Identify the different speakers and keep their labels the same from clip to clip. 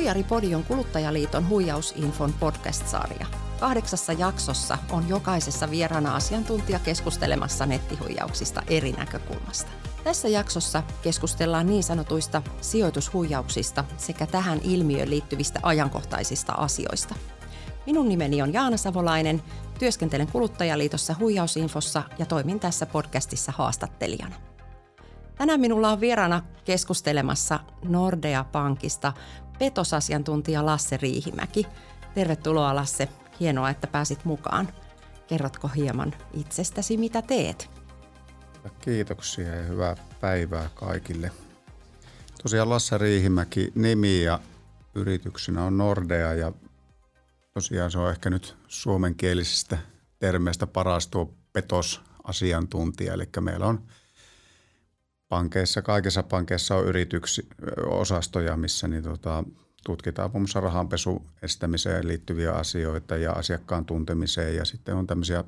Speaker 1: Huijaripodi on Kuluttajaliiton huijausinfon podcast-sarja. Kahdeksassa jaksossa on jokaisessa vieraana asiantuntija keskustelemassa nettihuijauksista eri näkökulmasta. Tässä jaksossa keskustellaan niin sanotuista sijoitushuijauksista sekä tähän ilmiöön liittyvistä ajankohtaisista asioista. Minun nimeni on Jaana Savolainen, työskentelen Kuluttajaliitossa huijausinfossa ja toimin tässä podcastissa haastattelijana. Tänään minulla on vieraana keskustelemassa Nordea Pankista petosasiantuntija Lasse Riihimäki. Tervetuloa Lasse, hienoa, että pääsit mukaan. Kerrotko hieman itsestäsi, mitä teet?
Speaker 2: Kiitoksia ja hyvää päivää kaikille. Tosiaan Lasse Riihimäki nimi ja yrityksenä on Nordea ja tosiaan se on ehkä nyt suomenkielisistä termeistä paras tuo petosasiantuntija. Eli meillä on pankeissa, kaikissa pankeissa on yrityksi, osastoja, missä niin tota, tutkitaan muun muassa rahanpesu estämiseen liittyviä asioita ja asiakkaan tuntemiseen ja sitten on tämmöisiä,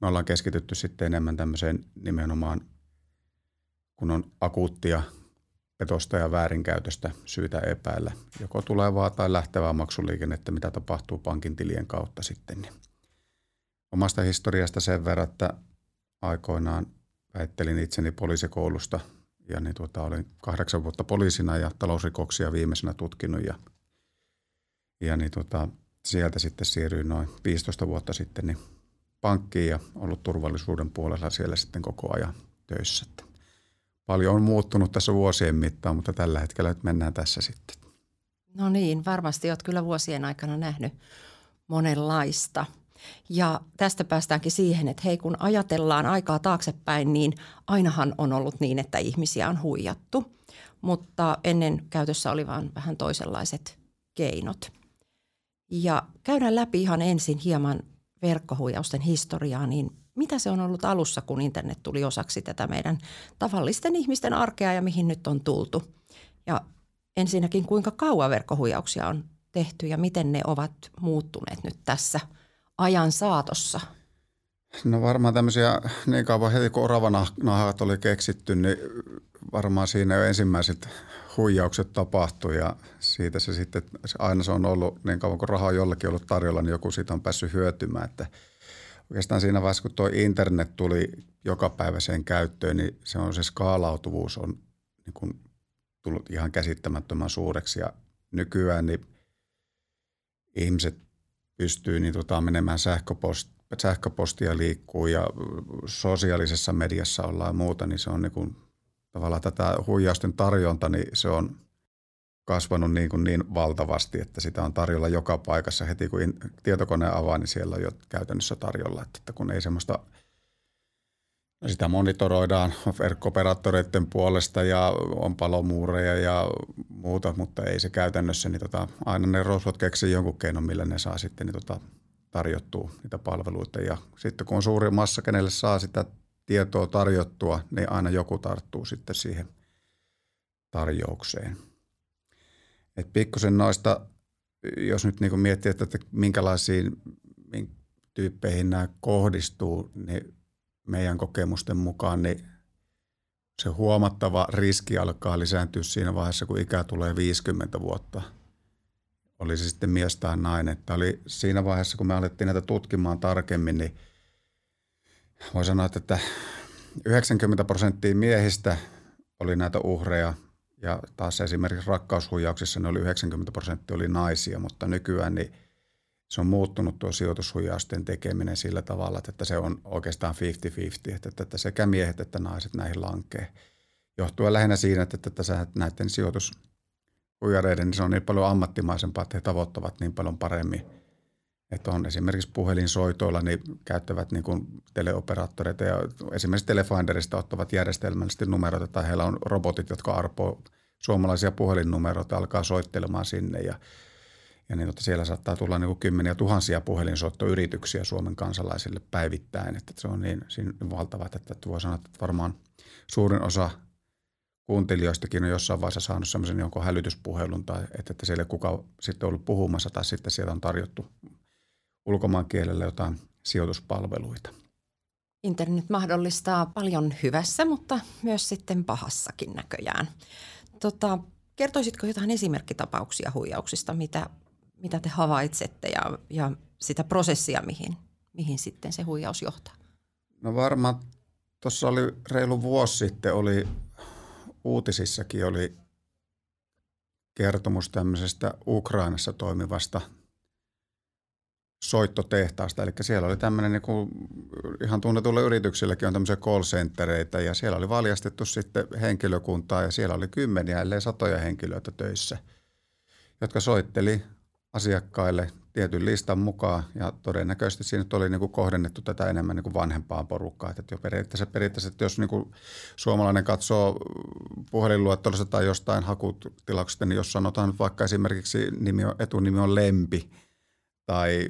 Speaker 2: me ollaan keskitytty sitten enemmän tämmöiseen nimenomaan, kun on akuuttia petosta ja väärinkäytöstä syytä epäillä, joko tulevaa tai lähtevää maksuliikennettä, mitä tapahtuu pankin tilien kautta sitten. Niin omasta historiasta sen verran, että aikoinaan väittelin itseni poliisikoulusta ja niin tuota, olin kahdeksan vuotta poliisina ja talousrikoksia viimeisenä tutkinut ja, ja niin tuota, sieltä sitten siirryin noin 15 vuotta sitten niin pankkiin ja ollut turvallisuuden puolella siellä sitten koko ajan töissä. Paljon on muuttunut tässä vuosien mittaan, mutta tällä hetkellä nyt mennään tässä sitten.
Speaker 1: No niin, varmasti olet kyllä vuosien aikana nähnyt monenlaista – ja tästä päästäänkin siihen, että hei kun ajatellaan aikaa taaksepäin, niin ainahan on ollut niin, että ihmisiä on huijattu. Mutta ennen käytössä oli vain vähän toisenlaiset keinot. Ja käydään läpi ihan ensin hieman verkkohuijausten historiaa, niin mitä se on ollut alussa, kun internet tuli osaksi tätä meidän tavallisten ihmisten arkea ja mihin nyt on tultu. Ja ensinnäkin, kuinka kauan verkkohuijauksia on tehty ja miten ne ovat muuttuneet nyt tässä – ajan saatossa?
Speaker 2: No varmaan tämmöisiä, niin kauan heti kun oravanahat oli keksitty, niin varmaan siinä jo ensimmäiset huijaukset tapahtui ja siitä se sitten, aina se on ollut, niin kauan kuin rahaa jollekin ollut tarjolla, niin joku siitä on päässyt hyötymään. Että oikeastaan siinä vaiheessa, kun tuo internet tuli jokapäiväiseen käyttöön, niin se on se skaalautuvuus on niin kuin tullut ihan käsittämättömän suureksi ja nykyään niin ihmiset pystyy niin tota, menemään sähköpost, sähköpostia liikkuu ja sosiaalisessa mediassa ollaan ja muuta, niin se on niin kuin, tavallaan tätä huijausten tarjonta, niin se on kasvanut niin, kuin niin valtavasti, että sitä on tarjolla joka paikassa. Heti kun tietokone avaa, niin siellä on jo käytännössä tarjolla, että kun ei semmoista – sitä monitoroidaan verkkooperaattoreiden puolesta ja on palomuureja ja muuta, mutta ei se käytännössä, niin tota, aina ne rosvot keksii jonkun keinon, millä ne saa sitten niin tota, tarjottua niitä palveluita. Ja sitten kun on suuri massa, kenelle saa sitä tietoa tarjottua, niin aina joku tarttuu sitten siihen tarjoukseen. Et pikkusen noista, jos nyt niin miettii, että minkälaisiin tyyppeihin nämä kohdistuu, niin meidän kokemusten mukaan, niin se huomattava riski alkaa lisääntyä siinä vaiheessa, kun ikä tulee 50 vuotta. Oli se sitten mies tai nainen. Tämä oli siinä vaiheessa, kun me alettiin näitä tutkimaan tarkemmin, niin voi sanoa, että 90 prosenttia miehistä oli näitä uhreja ja taas esimerkiksi rakkaushuijauksissa ne oli 90 prosenttia oli naisia, mutta nykyään niin se on muuttunut tuo sijoitushuijausten tekeminen sillä tavalla, että se on oikeastaan 50-50, että, että sekä miehet että naiset näihin lankee. Johtuen lähinnä siinä, että, että näiden sijoitushuijareiden niin se on niin paljon ammattimaisempaa, että he tavoittavat niin paljon paremmin. Että on esimerkiksi puhelinsoitoilla, niin käyttävät niin kuin teleoperaattoreita ja esimerkiksi Telefinderista ottavat järjestelmällisesti numeroita tai heillä on robotit, jotka arpoo suomalaisia puhelinnumeroita alkaa soittelemaan sinne ja – ja niin, että siellä saattaa tulla niin kuin kymmeniä tuhansia puhelinsoittoyrityksiä Suomen kansalaisille päivittäin. Että se on niin, valtavat, että voi sanoa, että varmaan suurin osa kuuntelijoistakin on jossain vaiheessa saanut sellaisen jonkun hälytyspuhelun tai että, että siellä kuka sitten ollut puhumassa tai sitten siellä on tarjottu ulkomaan kielellä jotain sijoituspalveluita.
Speaker 1: Internet mahdollistaa paljon hyvässä, mutta myös sitten pahassakin näköjään. Tota, kertoisitko jotain esimerkkitapauksia huijauksista, mitä, mitä te havaitsette ja, ja sitä prosessia, mihin, mihin sitten se huijaus johtaa?
Speaker 2: No varmaan tuossa oli reilu vuosi sitten, oli uutisissakin oli kertomus tämmöisestä Ukrainassa toimivasta soittotehtaasta. Eli siellä oli tämmöinen, niin kuin ihan tunnetulle yrityksilläkin on tämmöisiä call centereitä ja siellä oli valjastettu sitten henkilökuntaa ja siellä oli kymmeniä, ellei satoja henkilöitä töissä, jotka soitteli asiakkaille tietyn listan mukaan ja todennäköisesti siinä oli niin kuin kohdennettu tätä enemmän niin kuin vanhempaa porukkaa. Että jo periaatteessa, periaatteessa että jos niin kuin suomalainen katsoo puhelinluettelosta tai jostain hakutilauksesta, niin jos sanotaan nyt vaikka esimerkiksi nimi on, etunimi on Lempi tai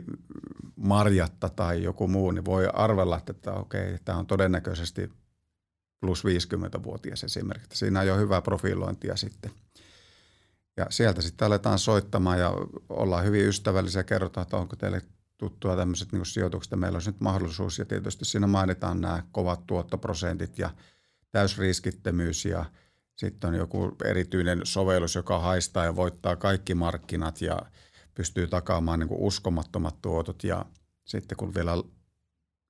Speaker 2: Marjatta tai joku muu, niin voi arvella, että okei, tämä on todennäköisesti plus 50-vuotias esimerkiksi. Siinä on jo hyvää profilointia sitten – ja sieltä sitten aletaan soittamaan ja ollaan hyvin ystävällisiä ja kerrotaan, että onko teille tuttua tämmöiset niin sijoitukset. Meillä olisi nyt mahdollisuus ja tietysti siinä mainitaan nämä kovat tuottoprosentit ja täysriskittömyys ja sitten on joku erityinen sovellus, joka haistaa ja voittaa kaikki markkinat ja pystyy takaamaan niin uskomattomat tuotot ja sitten kun vielä,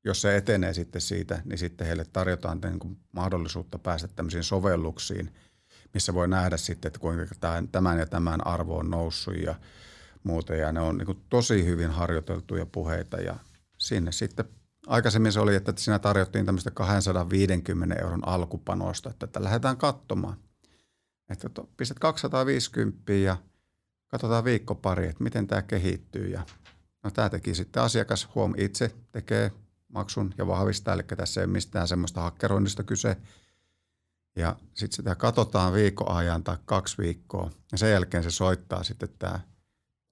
Speaker 2: jos se etenee sitten siitä, niin sitten heille tarjotaan niin mahdollisuutta päästä tämmöisiin sovelluksiin – missä voi nähdä sitten, että kuinka tämän ja tämän arvo on noussut ja muuta. Ja ne on niin tosi hyvin harjoiteltuja puheita ja sinne sitten aikaisemmin se oli, että siinä tarjottiin tämmöistä 250 euron alkupanosta, että, että lähdetään katsomaan. Että pistät 250 ja katsotaan viikko pari, että miten tämä kehittyy. Ja no tämä teki sitten asiakas huom itse tekee maksun ja vahvistaa, eli tässä ei ole mistään semmoista hakkeroinnista kyse – ja sitten sitä katsotaan viikon ajan tai kaksi viikkoa. Ja sen jälkeen se soittaa sitten tämä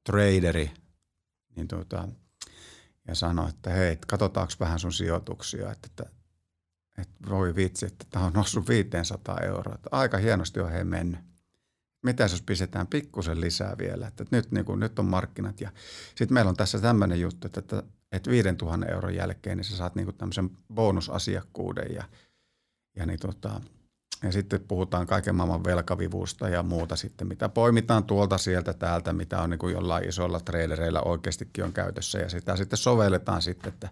Speaker 2: traderi niin tuota, ja sanoo, että hei, katsotaanko vähän sun sijoituksia, että, että, että voi vitsi, että tämä on noussut 500 euroa. Että aika hienosti on he mennyt. Mitä jos pistetään pikkusen lisää vielä, että nyt, niin kuin, nyt on markkinat. Ja sitten meillä on tässä tämmöinen juttu, että, että, että 5000 euron jälkeen niin sä saat niin kuin tämmöisen bonusasiakkuuden ja, ja niin tota, ja sitten puhutaan kaiken maailman velkavivusta ja muuta sitten, mitä poimitaan tuolta sieltä täältä, mitä on niin kuin jollain isolla trailereilla oikeastikin on käytössä ja sitä sitten sovelletaan sitten, että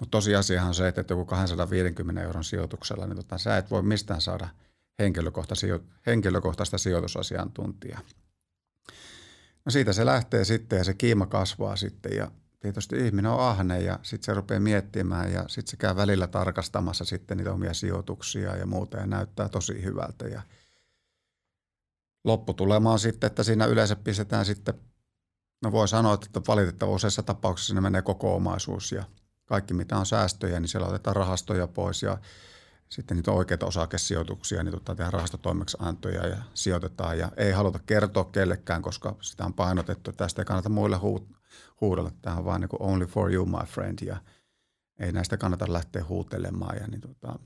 Speaker 2: mutta tosiasiahan on se, että joku 250 euron sijoituksella, niin tota, sä et voi mistään saada henkilökohtaista sijoitusasiantuntijaa. No siitä se lähtee sitten ja se kiima kasvaa sitten ja tietysti ihminen on ahne ja sitten se rupeaa miettimään ja sitten se käy välillä tarkastamassa sitten niitä omia sijoituksia ja muuta ja näyttää tosi hyvältä. Ja lopputulema on sitten, että siinä yleensä pistetään sitten, no voi sanoa, että valitettavasti useissa tapauksissa siinä menee koko omaisuus ja kaikki mitä on säästöjä, niin siellä otetaan rahastoja pois ja sitten niitä oikeita osakesijoituksia, niin tota, tehdään rahastotoimeksiantoja ja sijoitetaan ja ei haluta kertoa kellekään, koska sitä on painotettu, että tästä ei kannata muille huut- huudella. Tämä on vaan niin kuin only for you, my friend, ja ei näistä kannata lähteä huutelemaan. Ja niin tota,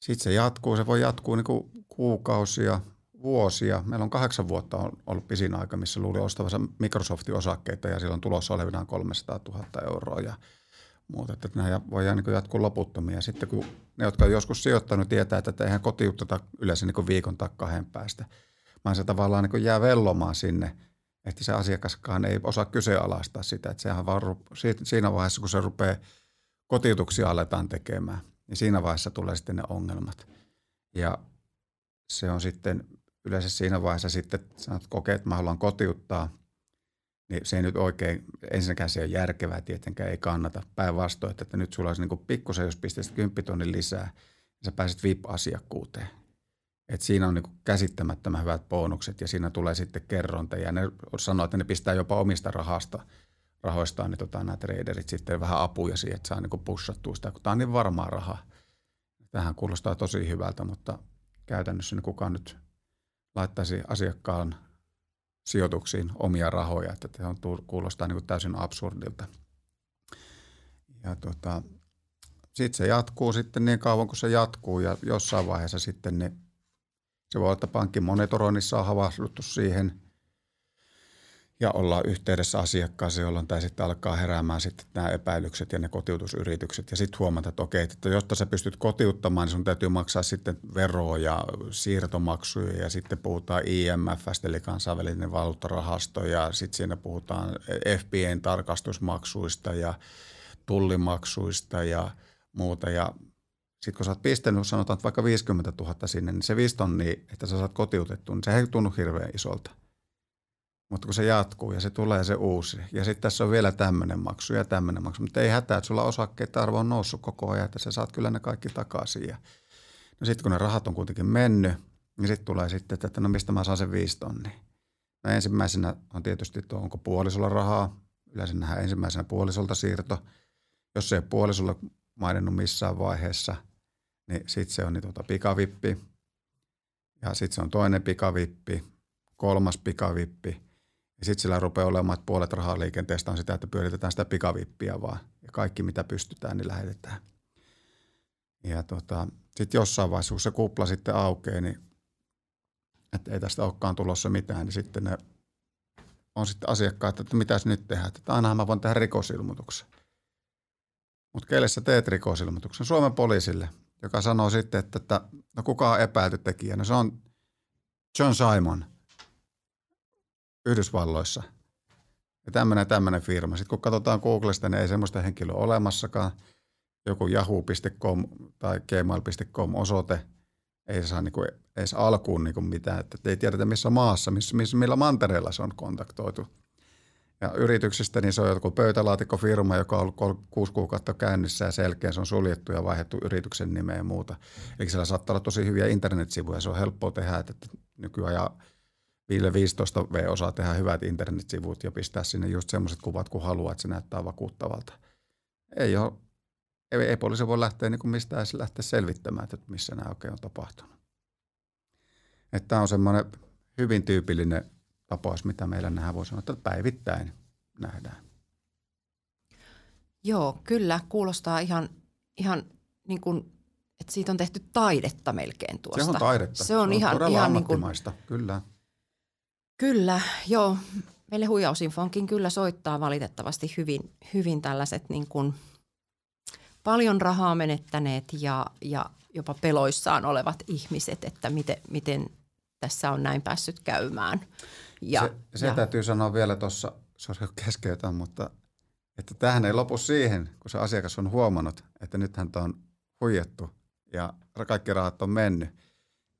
Speaker 2: sitten se jatkuu, se voi jatkuu niin kuukausia, vuosia. Meillä on kahdeksan vuotta ollut pisin aika, missä luuli ostavansa Microsoftin osakkeita ja silloin tulossa olevinaan 300 000 euroa ja muuta. Että nämä voidaan niin jatkuu loputtomia. Sitten kun ne, jotka on joskus sijoittanut, tietää, että eihän kotiutteta yleensä niin viikon tai kahden päästä, vaan se tavallaan niin jää vellomaan sinne – että se asiakaskaan ei osaa kyseenalaistaa sitä, että sehän vaan siinä vaiheessa, kun se rupeaa kotiutuksia aletaan tekemään, niin siinä vaiheessa tulee sitten ne ongelmat. Ja se on sitten yleensä siinä vaiheessa sitten, sanot, että kokee, että mä haluan kotiuttaa, niin se ei nyt oikein, ensinnäkään se on järkevää, tietenkään ei kannata. Päinvastoin, että nyt sulla olisi niin pikkusen, jos pistäisit 10 tonnin lisää, niin sä pääset VIP-asiakkuuteen. Et siinä on niin käsittämättömän hyvät bonukset ja siinä tulee sitten kerronta ja ne sanoo, että ne pistää jopa omista rahasta, rahoistaan niin tota, nämä traderit sitten vähän apuja siihen, että saa niin pussattua sitä, kun tämä on niin varmaa rahaa. Tähän kuulostaa tosi hyvältä, mutta käytännössä niin kukaan nyt laittaisi asiakkaan sijoituksiin omia rahoja, että se on, kuulostaa niin täysin absurdilta. Ja tota, sitten se jatkuu sitten niin kauan kuin se jatkuu ja jossain vaiheessa sitten ne se voi olla, että pankin monitoroinnissa on havahduttu siihen. ja olla yhteydessä asiakkaaseen, jolloin tämä sitten alkaa heräämään sitten nämä epäilykset ja ne kotiutusyritykset. Ja sitten huomata, että okei, että jotta sä pystyt kotiuttamaan, niin sun täytyy maksaa sitten veroa ja siirtomaksuja ja sitten puhutaan IMFstä eli kansainvälinen valuuttarahasto ja sitten siinä puhutaan FBAn tarkastusmaksuista ja tullimaksuista ja muuta. Ja sitten kun sä oot pistänyt, sanotaan että vaikka 50 000 sinne, niin se 5 niin, että sä saat kotiutettua, niin se ei tunnu hirveän isolta – mutta kun se jatkuu ja se tulee se uusi. Ja sitten tässä on vielä tämmöinen maksu ja tämmöinen maksu. Mutta ei hätää, että sulla osakkeet arvo on noussut koko ajan, että sä saat kyllä ne kaikki takaisin. Ja no sitten kun ne rahat on kuitenkin mennyt, niin sitten tulee sitten, että no mistä mä saan sen viisi tonnia. No ensimmäisenä on tietysti tuo, onko puolisolla rahaa. Yleensä nähdään ensimmäisenä puolisolta siirto. Jos ei puolisolla maininnut missään vaiheessa, niin sitten se on niin tuota pikavippi. Ja sitten se on toinen pikavippi, kolmas pikavippi – ja sitten sillä rupeaa olemaan, että puolet rahaliikenteestä on sitä, että pyöritetään sitä pikavippiä vaan. Ja kaikki mitä pystytään, niin lähetetään. Ja tota, sitten jossain vaiheessa, kun se kupla sitten aukeaa, niin että ei tästä olekaan tulossa mitään, niin sitten ne on sitten asiakkaat, että mitä nyt tehdään. Että ainahan mä voin tehdä rikosilmoituksen. Mutta keille sä teet rikosilmoituksen? Suomen poliisille, joka sanoo sitten, että, että no kuka on epäilty tekijä? No se on John Simon – Yhdysvalloissa. Ja tämmöinen tämmöinen firma. Sitten kun katsotaan Googlesta, niin ei semmoista henkilöä olemassakaan. Joku yahoo.com tai gmail.com osoite ei saa niinku edes alkuun niinku mitään. Että ei tiedetä missä maassa, missä, missä, millä mantereella se on kontaktoitu. Ja yrityksestä niin se on joku pöytälaatikkofirma, joka on ollut kuusi kuukautta käynnissä ja selkeä se on suljettu ja vaihdettu yrityksen nimeä ja muuta. Eli siellä saattaa olla tosi hyviä internetsivuja, se on helppoa tehdä, että nykyään 15 V osaa tehdä hyvät internetsivut ja pistää sinne just semmoiset kuvat, kun haluaa, että se näyttää vakuuttavalta. Ei, ole, ei, ei poliisi voi lähteä niin mistään lähteä selvittämään, että missä nämä oikein on tapahtunut. Tämä on semmoinen hyvin tyypillinen tapaus, mitä meillä nähdään, voi sanoa, että päivittäin nähdään.
Speaker 1: Joo, kyllä. Kuulostaa ihan, ihan niin kuin, että siitä on tehty taidetta melkein tuosta.
Speaker 2: Se on taidetta.
Speaker 1: Se on, se on ihan, ihan niin kuin,
Speaker 2: kyllä.
Speaker 1: Kyllä, joo. Meille huijausinfonkin kyllä soittaa valitettavasti hyvin, hyvin tällaiset niin kuin paljon rahaa menettäneet ja, ja jopa peloissaan olevat ihmiset, että miten, miten tässä on näin päässyt käymään.
Speaker 2: Ja, se se ja. täytyy sanoa vielä tuossa, on keskeytän, mutta että tähän ei lopu siihen, kun se asiakas on huomannut, että nythän on huijattu ja kaikki rahat on mennyt.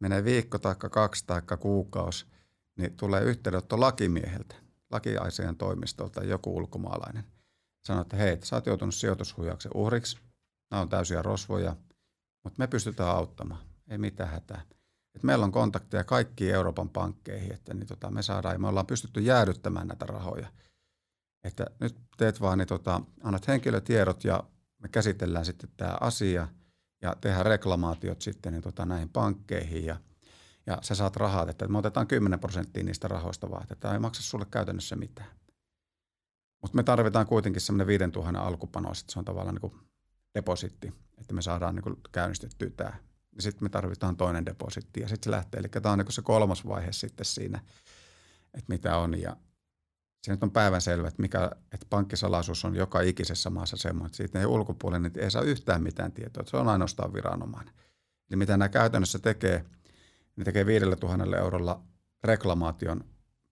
Speaker 2: Menee viikko tai kaksi tai kuukausi – niin tulee yhteydenotto lakimieheltä, lakiaiseen toimistolta joku ulkomaalainen. Sanoo, että hei, sä oot joutunut sijoitushuijauksen uhriksi, nämä on täysiä rosvoja, mutta me pystytään auttamaan, ei mitään hätää. Et meillä on kontakteja kaikkiin Euroopan pankkeihin, että niin tota, me saadaan, ja me ollaan pystytty jäädyttämään näitä rahoja. Että nyt teet vaan, niin tota, annat henkilötiedot ja me käsitellään sitten tämä asia ja tehdään reklamaatiot sitten niin tota, näihin pankkeihin ja – ja sä saat rahaa, että me otetaan 10 prosenttia niistä rahoista vaan, että tämä ei maksa sulle käytännössä mitään. Mutta me tarvitaan kuitenkin semmoinen 5000 alkupanos, että se on tavallaan niin depositti, että me saadaan niin käynnistettyä tämä. Ja sitten me tarvitaan toinen depositti ja sitten se lähtee. Eli tämä on niin se kolmas vaihe sitten siinä, että mitä on. Ja se nyt on päivänselvä, että, mikä, että pankkisalaisuus on joka ikisessä maassa semmoinen, että siitä ei ulkopuolelle niin ei saa yhtään mitään tietoa. Se on ainoastaan viranomainen. Eli mitä nämä käytännössä tekee – ne tekee 5000 eurolla reklamaation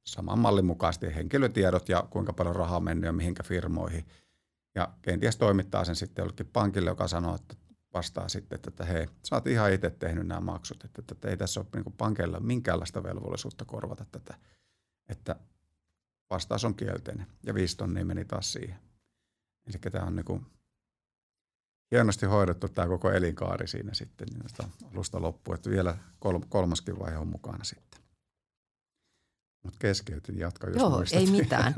Speaker 2: saman mallin mukaisesti henkilötiedot ja kuinka paljon rahaa on mennyt ja mihinkä firmoihin. Ja kenties toimittaa sen sitten jollekin pankille, joka sanoo, että vastaa sitten, että hei, sä oot ihan itse tehnyt nämä maksut, että, että ei tässä ole niin pankilla minkäänlaista velvollisuutta korvata tätä, että vastaus on kielteinen. Ja viisi tonnia meni taas siihen. Eli tämä on niin kuin hienosti hoidettu tämä koko elinkaari siinä sitten niin alusta loppuun, että vielä kolmaskin vaihe on mukana sitten. Mutta keskeytin, jatka jos
Speaker 1: Joo,
Speaker 2: muistat.
Speaker 1: ei mitään.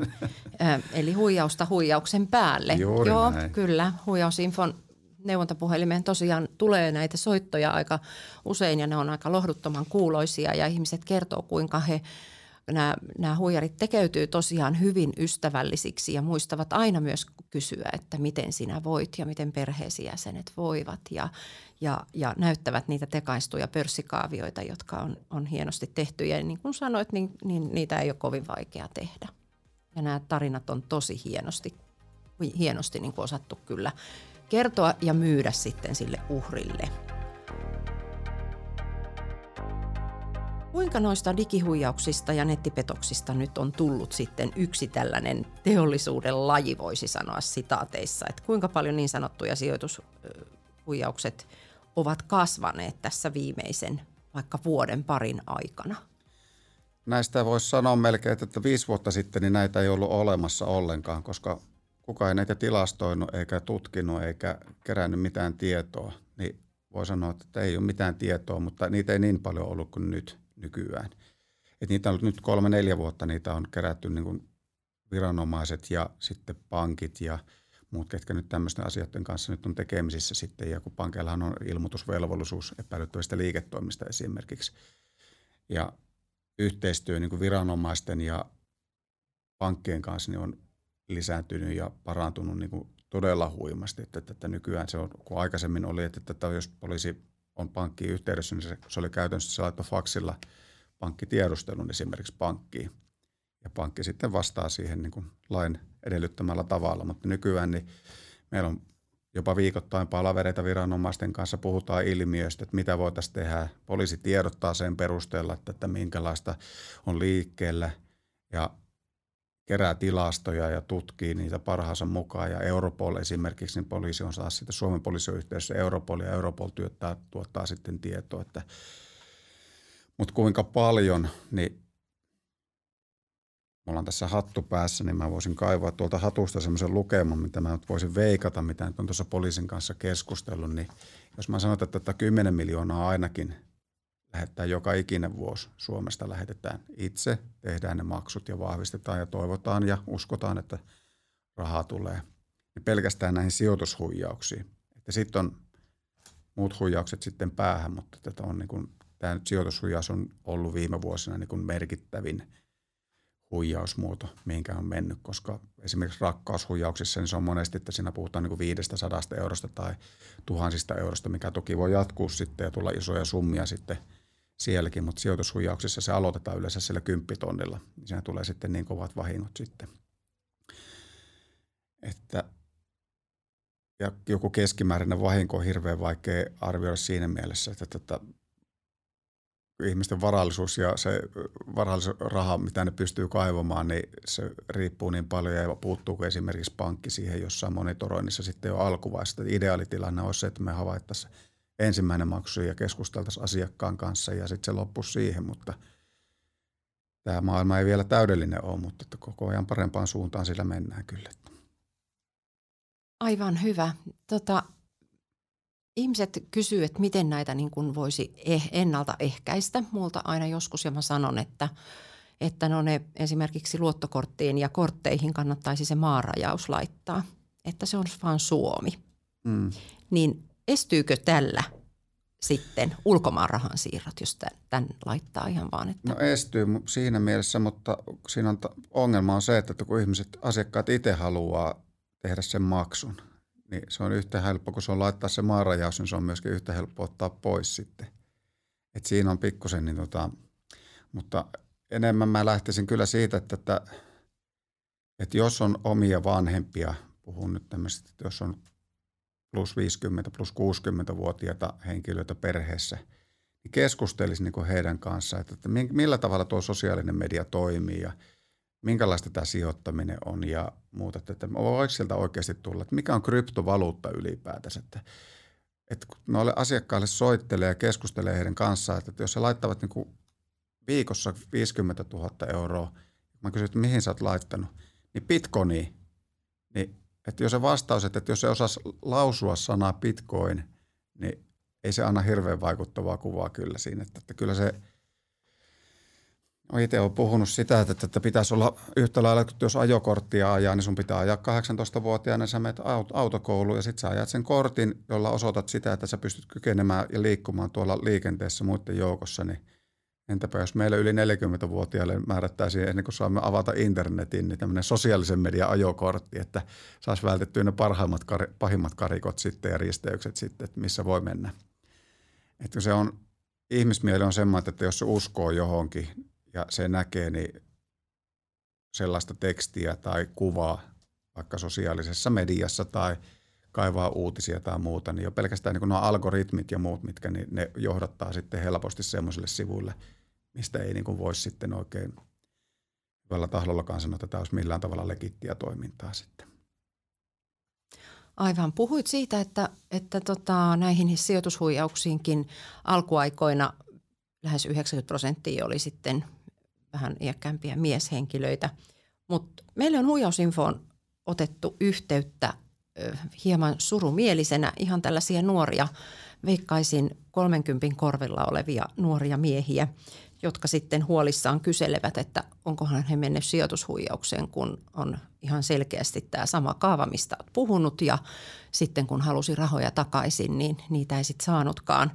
Speaker 1: Eli huijausta huijauksen päälle.
Speaker 2: Juuri
Speaker 1: Joo,
Speaker 2: näin.
Speaker 1: kyllä. Huijausinfon neuvontapuhelimeen tosiaan tulee näitä soittoja aika usein ja ne on aika lohduttoman kuuloisia ja ihmiset kertoo kuinka he nämä, nämä huijarit tekeytyy tosiaan hyvin ystävällisiksi ja muistavat aina myös kysyä, että miten sinä voit ja miten perheesi jäsenet voivat ja, ja, ja näyttävät niitä tekaistuja pörssikaavioita, jotka on, on hienosti tehty ja niin kuin sanoit, niin, niin niitä ei ole kovin vaikea tehdä. Ja nämä tarinat on tosi hienosti, hienosti niin kuin osattu kyllä kertoa ja myydä sitten sille uhrille. Kuinka noista digihuijauksista ja nettipetoksista nyt on tullut sitten yksi tällainen teollisuuden laji, voisi sanoa sitaateissa, että kuinka paljon niin sanottuja sijoitushuijaukset ovat kasvaneet tässä viimeisen vaikka vuoden parin aikana?
Speaker 2: Näistä voisi sanoa melkein, että viisi vuotta sitten niin näitä ei ollut olemassa ollenkaan, koska kukaan ei näitä tilastoinut eikä tutkinut eikä kerännyt mitään tietoa. Niin voi sanoa, että ei ole mitään tietoa, mutta niitä ei niin paljon ollut kuin nyt nykyään. Et niitä on nyt kolme, neljä vuotta, niitä on kerätty niin kuin viranomaiset ja sitten pankit ja muut, ketkä nyt tämmöisten asioiden kanssa nyt on tekemisissä sitten. Ja kun pankeillahan on ilmoitusvelvollisuus epäilyttävistä liiketoimista esimerkiksi. Ja yhteistyö niin kuin viranomaisten ja pankkien kanssa niin on lisääntynyt ja parantunut niin kuin todella huimasti. Että, että, että nykyään se on, kun aikaisemmin oli, että, että jos poliisi on pankkiin yhteydessä, niin se, se oli käytännössä, se laittoi faksilla pankkitiedustelun esimerkiksi pankkiin. Ja pankki sitten vastaa siihen niin kuin lain edellyttämällä tavalla. Mutta nykyään niin meillä on jopa viikoittain palavereita viranomaisten kanssa, puhutaan ilmiöistä, että mitä voitaisiin tehdä. Poliisi tiedottaa sen perusteella, että, että minkälaista on liikkeellä ja kerää tilastoja ja tutkii niitä parhaansa mukaan. Ja Europol esimerkiksi, niin poliisi on taas sitten Suomen poliisin yhteydessä Europol ja Europol työttää, tuottaa sitten tietoa. Että, mutta kuinka paljon, niin mulla on tässä hattu päässä, niin mä voisin kaivaa tuolta hatusta semmoisen lukeman, mitä mä nyt voisin veikata, mitä nyt on tuossa poliisin kanssa keskustellut, niin jos mä sanon, että tätä 10 miljoonaa ainakin lähettää joka ikinen vuosi. Suomesta lähetetään itse, tehdään ne maksut ja vahvistetaan ja toivotaan ja uskotaan, että rahaa tulee. Niin pelkästään näihin sijoitushuijauksiin. Että sitten on muut huijaukset sitten päähän, mutta tätä on niin kuin, tämä nyt sijoitushuijaus on ollut viime vuosina niin kuin merkittävin huijausmuoto, mihinkä on mennyt, koska esimerkiksi rakkaushuijauksissa niin se on monesti, että siinä puhutaan niin kuin 500 eurosta tai tuhansista eurosta, mikä toki voi jatkuu sitten ja tulla isoja summia sitten – sielläkin, mutta sijoitushuijauksissa se aloitetaan yleensä sillä kymppitonnilla. Niin siinä tulee sitten niin kovat vahingot sitten. Että, ja joku keskimääräinen vahinko on hirveän vaikea arvioida siinä mielessä, että, että ihmisten varallisuus ja se varallisuusraha, mitä ne pystyy kaivamaan, niin se riippuu niin paljon ja puuttuuko esimerkiksi pankki siihen jossain monitoroinnissa sitten jo alkuvaiheessa. Ideaalitilanne olisi se, että me havaittaisiin ensimmäinen maksu ja keskusteltaisiin asiakkaan kanssa ja sitten se loppuisi siihen, mutta tämä maailma ei vielä täydellinen ole, mutta että koko ajan parempaan suuntaan sillä mennään kyllä.
Speaker 1: Aivan hyvä. Tota, ihmiset kysyy, että miten näitä niin kuin voisi eh, ennaltaehkäistä multa aina joskus ja mä sanon, että että no ne esimerkiksi luottokorttiin ja kortteihin kannattaisi se maarajaus laittaa, että se on vain Suomi. Mm. Niin estyykö tällä sitten ulkomaanrahan siirrot, jos tämän laittaa ihan vaan? Että...
Speaker 2: No estyy siinä mielessä, mutta siinä on ongelma on se, että kun ihmiset, asiakkaat itse haluaa tehdä sen maksun, niin se on yhtä helppo, kun se on laittaa se maarajaus, niin se on myöskin yhtä helppo ottaa pois sitten. Et siinä on pikkusen, niin tota, mutta enemmän mä lähtisin kyllä siitä, että, että, että jos on omia vanhempia, puhun nyt tämmöistä, että jos on plus 50, plus 60-vuotiaita henkilöitä perheessä, niin keskustelisi niin kuin heidän kanssaan, että, että millä tavalla tuo sosiaalinen media toimii ja minkälaista tämä sijoittaminen on ja muuta. Että, että voiko sieltä oikeasti tulla, että mikä on kryptovaluutta ylipäätänsä. Että, että noille asiakkaille soittelee ja keskustelee heidän kanssaan, että, että jos he laittavat niin kuin viikossa 50 000 euroa, mä kysyn, että mihin sä oot laittanut, niin Bitcoiniin, niin että jos se vastaus, että jos se osaisi lausua sanaa bitcoin, niin ei se anna hirveän vaikuttavaa kuvaa kyllä siinä. Että, että kyllä se, no itse olen puhunut sitä, että, että pitäisi olla yhtä lailla, että jos ajokorttia ajaa, niin sun pitää ajaa 18-vuotiaana, niin sä menet autokouluun ja sitten sä ajat sen kortin, jolla osoitat sitä, että sä pystyt kykenemään ja liikkumaan tuolla liikenteessä muiden joukossa, niin – Entäpä jos meillä yli 40-vuotiaille määrättäisiin ennen kuin saamme avata internetin, niin tämmöinen sosiaalisen median ajokortti, että saisi vältettyä ne parhaimmat, pahimmat karikot sitten ja risteykset sitten, että missä voi mennä. Että se on, ihmismieli on semmoinen, että jos se uskoo johonkin ja se näkee, niin sellaista tekstiä tai kuvaa vaikka sosiaalisessa mediassa tai kaivaa uutisia tai muuta, niin jo pelkästään niin nuo algoritmit ja muut, mitkä niin ne johdattaa sitten helposti semmoisille sivuille, mistä ei niin voisi sitten oikein hyvällä tahdollakaan sanoa, että tämä olisi millään tavalla legittiä toimintaa sitten.
Speaker 1: Aivan. Puhuit siitä, että, että tota, näihin sijoitushuijauksiinkin alkuaikoina lähes 90 prosenttia oli sitten vähän iäkkäämpiä mieshenkilöitä. Mutta meille on huijausinfoon otettu yhteyttä hieman surumielisenä ihan tällaisia nuoria, veikkaisin 30 korvilla olevia nuoria miehiä, jotka sitten huolissaan kyselevät, että onkohan he mennyt sijoitushuijaukseen, kun on ihan selkeästi tämä sama kaava, mistä olet puhunut ja sitten kun halusi rahoja takaisin, niin niitä ei sitten saanutkaan.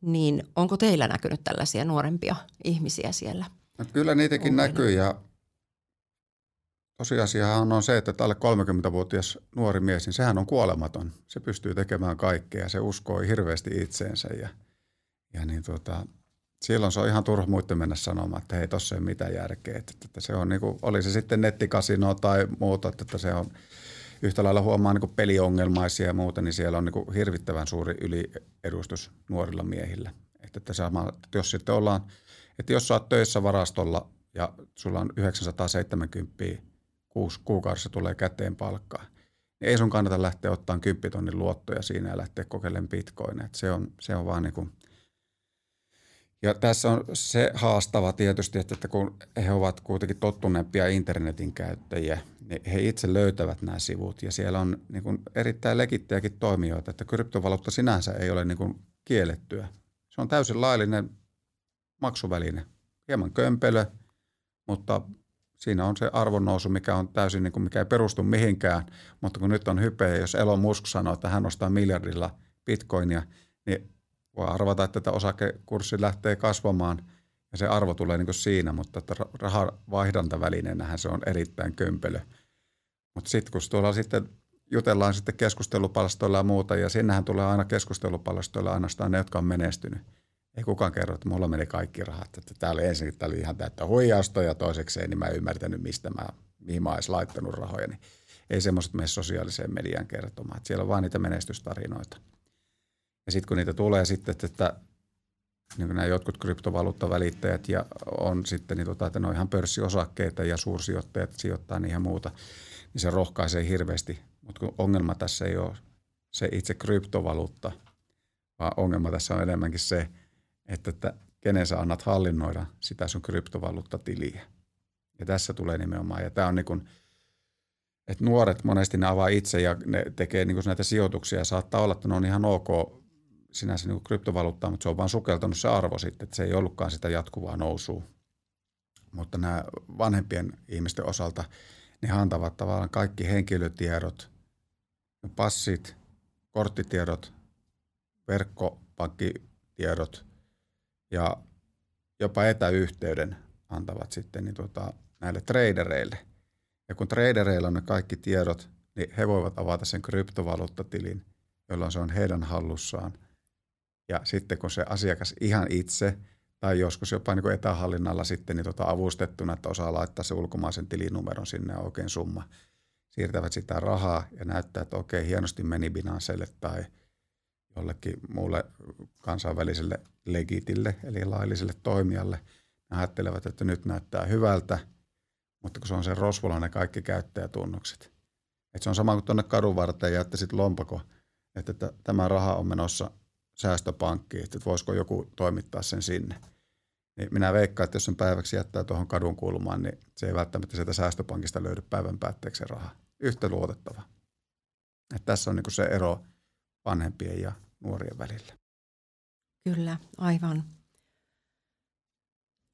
Speaker 1: Niin onko teillä näkynyt tällaisia nuorempia ihmisiä siellä?
Speaker 2: No kyllä niitäkin näkyy ja tosiasiahan on se, että alle 30-vuotias nuori mies, niin sehän on kuolematon. Se pystyy tekemään kaikkea se uskoo hirveästi itseensä ja, ja niin tuota, silloin se on ihan turha muiden mennä sanomaan, että hei, tuossa ei mitään järkeä. Että, että se on niin kuin, oli se sitten nettikasino tai muuta, että se on yhtä lailla huomaa niin peliongelmaisia ja muuta, niin siellä on niin hirvittävän suuri yliedustus nuorilla miehillä. Että, että, sama, että jos sitten ollaan, että jos sä oot töissä varastolla ja sulla on 970 kuusi kuukaudessa tulee käteen palkkaa, niin ei sun kannata lähteä ottamaan 10 tonnin luottoja siinä ja lähteä kokeilemaan bitcoinia. Että se on, se on vaan niin kuin – ja tässä on se haastava tietysti, että kun he ovat kuitenkin tottuneempia internetin käyttäjiä, niin he itse löytävät nämä sivut ja siellä on niin kuin erittäin legittejäkin toimijoita, että kryptovaluutta sinänsä ei ole niin kuin kiellettyä. Se on täysin laillinen maksuväline, hieman kömpelö, mutta siinä on se arvonnousu, mikä on täysin, niin kuin, mikä ei perustu mihinkään, mutta kun nyt on hype, jos Elon Musk sanoo, että hän ostaa miljardilla bitcoinia, niin voi arvata, että tämä osakekurssi lähtee kasvamaan ja se arvo tulee niin siinä, mutta että rahavaihdanta se on erittäin kömpelö. Mutta sitten kun tuolla sitten jutellaan sitten keskustelupalstoilla ja muuta, ja sinnehän tulee aina keskustelupalstoilla ainoastaan ne, jotka on menestynyt. Ei kukaan kerro, että mulla meni kaikki rahat. Että tää oli ensin tää oli ihan täyttä huijausta ja toisekseen niin mä en ymmärtänyt, mistä mä, mihin mä olisin laittanut rahoja. Niin ei semmoiset mene sosiaaliseen mediaan kertomaan. Että siellä on vaan niitä menestystarinoita. Ja sitten kun niitä tulee sitten, että niin nämä jotkut kryptovaluuttavälittäjät ja on sitten, niin tota, että ne on ihan pörssiosakkeita ja suursijoittajat sijoittaa niihin muuta, niin se rohkaisee hirveästi. Mutta kun ongelma tässä ei ole se itse kryptovaluutta, vaan ongelma tässä on enemmänkin se, että, että kenen sä annat hallinnoida sitä sun kryptovaluuttatiliä. Ja tässä tulee nimenomaan, ja tämä on niin kuin, että nuoret monesti ne avaa itse ja ne tekee niin kuin näitä sijoituksia saattaa olla, että ne on ihan ok sinänsä niin kryptovaluuttaa, mutta se on vaan sukeltanut se arvo sitten, että se ei ollutkaan sitä jatkuvaa nousua. Mutta nämä vanhempien ihmisten osalta, ne antavat tavallaan kaikki henkilötiedot, passit, korttitiedot, verkkopankkitiedot ja jopa etäyhteyden antavat sitten niin tota, näille tradereille. Ja kun tradereilla on ne kaikki tiedot, niin he voivat avata sen kryptovaluuttatilin, jolloin se on heidän hallussaan – ja sitten kun se asiakas ihan itse tai joskus jopa niin kuin etähallinnalla sitten niin tota avustettuna, että osaa laittaa se ulkomaisen tilinumeron sinne oikein summa, siirtävät sitä rahaa ja näyttää, että okei, hienosti meni Binanceille tai jollekin muulle kansainväliselle legitille, eli lailliselle toimijalle. Ne ajattelevat, että nyt näyttää hyvältä, mutta kun se on se rosvolla ne kaikki käyttäjätunnukset. Että se on sama kuin tuonne kadun että sitten lompako, että, että tämä raha on menossa säästöpankkiin, että voisiko joku toimittaa sen sinne. Niin minä veikkaan, että jos sen päiväksi jättää tuohon kadun kulmaan, niin se ei välttämättä sieltä säästöpankista löydy päivän päätteeksi rahaa. Yhtä luotettava. Että tässä on niin se ero vanhempien ja nuorien välillä.
Speaker 1: Kyllä, aivan.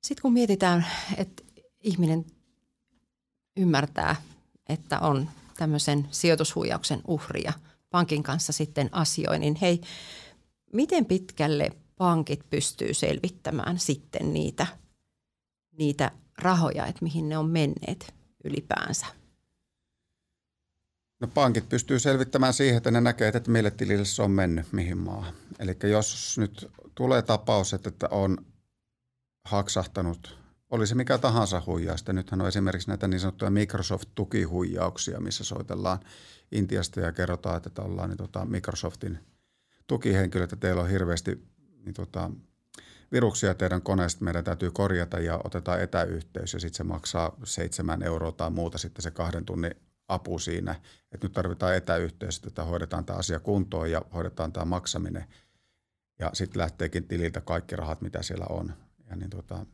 Speaker 1: Sitten kun mietitään, että ihminen ymmärtää, että on tämmöisen sijoitushuijauksen uhria pankin kanssa sitten asioi, niin hei, miten pitkälle pankit pystyy selvittämään sitten niitä, niitä rahoja, että mihin ne on menneet ylipäänsä?
Speaker 2: No pankit pystyy selvittämään siihen, että ne näkee, että mille tilille se on mennyt, mihin maahan. Eli jos nyt tulee tapaus, että on haksahtanut oli se mikä tahansa huijausta. Nythän on esimerkiksi näitä niin sanottuja Microsoft-tukihuijauksia, missä soitellaan Intiasta ja kerrotaan, että ollaan niin tota Microsoftin tukihenkilö, että teillä on hirveästi niin tota, viruksia teidän koneesta, meidän täytyy korjata ja otetaan etäyhteys ja sitten se maksaa seitsemän euroa tai muuta sitten se kahden tunnin apu siinä, että nyt tarvitaan etäyhteys, että hoidetaan tämä asia kuntoon ja hoidetaan tämä maksaminen ja sitten lähteekin tililtä kaikki rahat, mitä siellä on. Ja niin tota,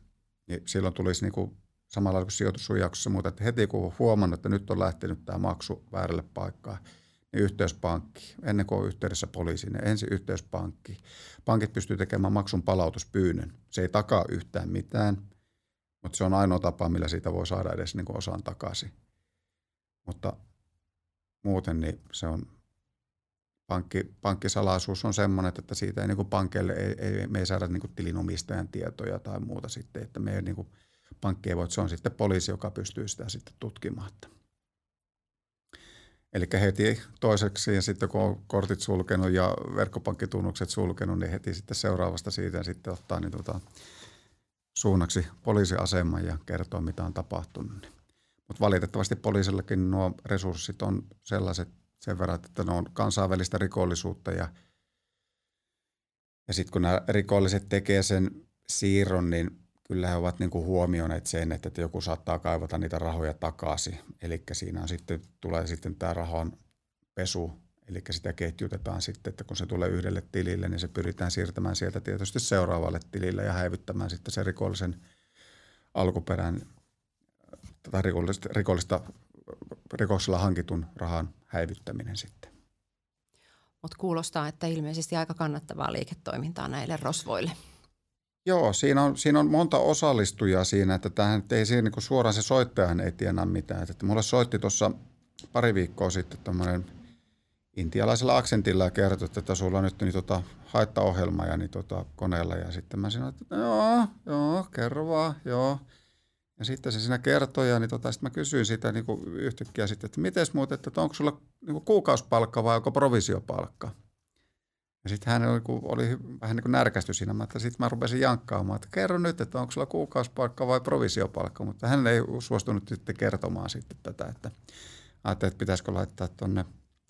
Speaker 2: niin silloin tulisi niin kuin samalla kuin sijoitussuojauksessa muuta, että heti kun on huomannut, että nyt on lähtenyt tämä maksu väärälle paikkaan, niin yhteyspankki, ennen kuin on yhteydessä poliisiin, niin ensin yhteyspankki. Pankit pystyy tekemään maksun palautuspyynnön. Se ei takaa yhtään mitään, mutta se on ainoa tapa, millä siitä voi saada edes niin osan takaisin. Mutta muuten niin se on, pankki, pankkisalaisuus on semmoinen, että siitä ei niin kuin pankeille, ei, ei, me ei saada niin kuin tilinomistajan tietoja tai muuta sitten, että me ei niin kuin, pankki ei voi, se on sitten poliisi, joka pystyy sitä sitten tutkimaan. Eli heti toiseksi ja sitten kun on kortit sulkenut ja verkkopankkitunnukset sulkenut, niin heti sitten seuraavasta siitä sitten ottaa niin tuota, suunnaksi poliisiaseman ja kertoo mitä on tapahtunut. Mutta valitettavasti poliisillakin nuo resurssit on sellaiset sen verran, että ne on kansainvälistä rikollisuutta ja, ja sitten kun nämä rikolliset tekee sen siirron, niin kyllä he ovat niin kuin huomioineet sen, että joku saattaa kaivata niitä rahoja takaisin. Eli siinä on sitten, tulee sitten tämä rahan pesu, eli sitä ketjutetaan sitten, että kun se tulee yhdelle tilille, niin se pyritään siirtämään sieltä tietysti seuraavalle tilille ja häivyttämään sitten se rikollisen alkuperän tai rikollista, rikollista rikoksella hankitun rahan häivyttäminen sitten.
Speaker 1: Mutta kuulostaa, että ilmeisesti aika kannattavaa liiketoimintaa näille rosvoille.
Speaker 2: Joo, siinä on, siinä on monta osallistujaa siinä, että tähän ei siinä niin suoraan se soittajahan ei tiedä mitään. Että mulle soitti tuossa pari viikkoa sitten tämmöinen intialaisella aksentilla ja kertoi, että sulla on nyt niin tota, haittaohjelma ja niin tota, koneella. Ja sitten mä sanoin, että joo, joo, kerro vaan, joo. Ja sitten se siinä kertoi ja niin tota, sitten mä kysyin sitä niin kuin yhtäkkiä sitten, että miten muuten, että onko sulla niin kuin kuukausipalkka vai onko provisiopalkka? Ja sitten hän oli, oli vähän niin kuin närkästy siinä, että sitten mä rupesin jankkaamaan, että kerro nyt, että onko sulla kuukausipalkka vai provisiopalkka, mutta hän ei suostunut sitten kertomaan sitten tätä, että ajattelin, että pitäisikö laittaa tuonne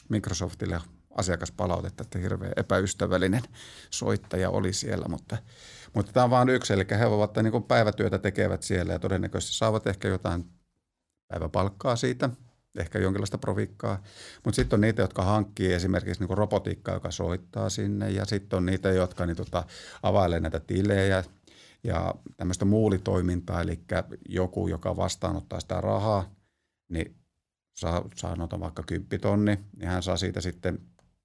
Speaker 2: Microsoftille asiakaspalautetta, että hirveän epäystävällinen soittaja oli siellä, mutta, mutta tämä on vain yksi, eli he ovat niin kuin päivätyötä tekevät siellä ja todennäköisesti saavat ehkä jotain päiväpalkkaa siitä – ehkä jonkinlaista provikkaa. Mutta sitten on niitä, jotka hankkii esimerkiksi niinku robotiikkaa, joka soittaa sinne ja sitten on niitä, jotka niin tota, availee näitä tilejä ja tämmöistä muulitoimintaa, eli joku, joka vastaanottaa sitä rahaa, niin saa, saa nota vaikka 10 tonni, niin hän saa siitä sitten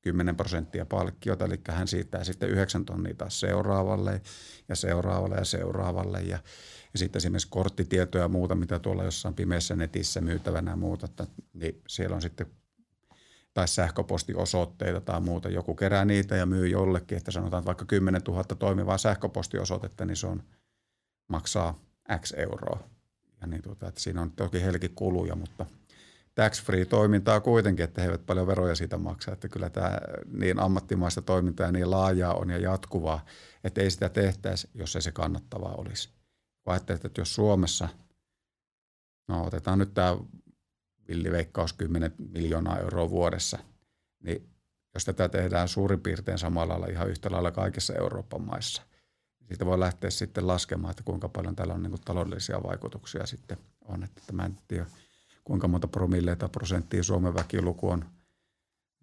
Speaker 2: 10 prosenttia palkkiota, eli hän siirtää sitten 9 tonnia taas seuraavalle ja seuraavalle ja seuraavalle ja ja sitten esimerkiksi korttitietoja ja muuta, mitä tuolla jossain pimeässä netissä myytävänä ja muuta, että, niin siellä on sitten tai sähköpostiosoitteita tai muuta. Joku kerää niitä ja myy jollekin, että sanotaan että vaikka 10 000 toimivaa sähköpostiosoitetta, niin se on, maksaa X euroa. Ja niin tuota, että siinä on toki heillekin kuluja, mutta tax-free toimintaa kuitenkin, että he eivät paljon veroja siitä maksa. Että kyllä tämä niin ammattimaista toimintaa ja niin laajaa on ja jatkuvaa, että ei sitä tehtäisi, jos ei se kannattavaa olisi kun ajattelet, että jos Suomessa, no otetaan nyt tämä villiveikkaus 10 miljoonaa euroa vuodessa, niin jos tätä tehdään suurin piirtein samalla lailla ihan yhtä lailla kaikissa Euroopan maissa, niin siitä voi lähteä sitten laskemaan, että kuinka paljon tällä on niin taloudellisia vaikutuksia sitten on. Että mä en tiedä, kuinka monta promilleja tai prosenttia Suomen väkiluku on